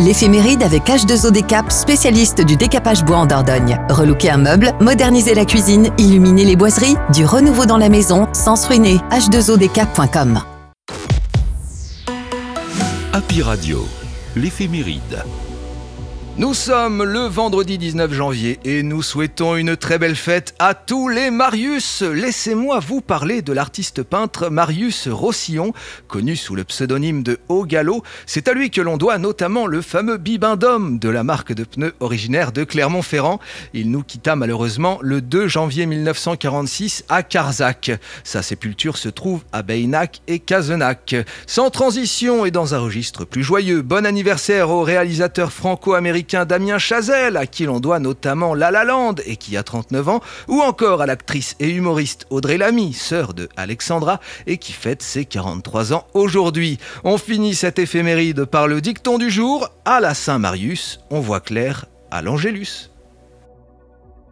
L'éphéméride avec H2O Décap, spécialiste du décapage bois en Dordogne. Relooker un meuble, moderniser la cuisine, illuminer les boiseries, du renouveau dans la maison sans se ruiner. H2ODécap.com Happy Radio, l'éphéméride. Nous sommes le vendredi 19 janvier et nous souhaitons une très belle fête à tous les Marius. Laissez-moi vous parler de l'artiste peintre Marius Rossillon, connu sous le pseudonyme de Haut. C'est à lui que l'on doit notamment le fameux Bibendum de la marque de pneus originaire de Clermont-Ferrand. Il nous quitta malheureusement le 2 janvier 1946 à Carzac. Sa sépulture se trouve à Beynac et Cazenac. Sans transition et dans un registre plus joyeux, bon anniversaire au réalisateur franco-américain Damien Chazelle, à qui l'on doit notamment La La Land et qui a 39 ans, ou encore à l'actrice et humoriste Audrey Lamy, sœur de Alexandra, et qui fête ses 43 ans aujourd'hui. On finit cette éphéméride par le dicton du jour, à la Saint-Marius, on voit clair à l'Angélus.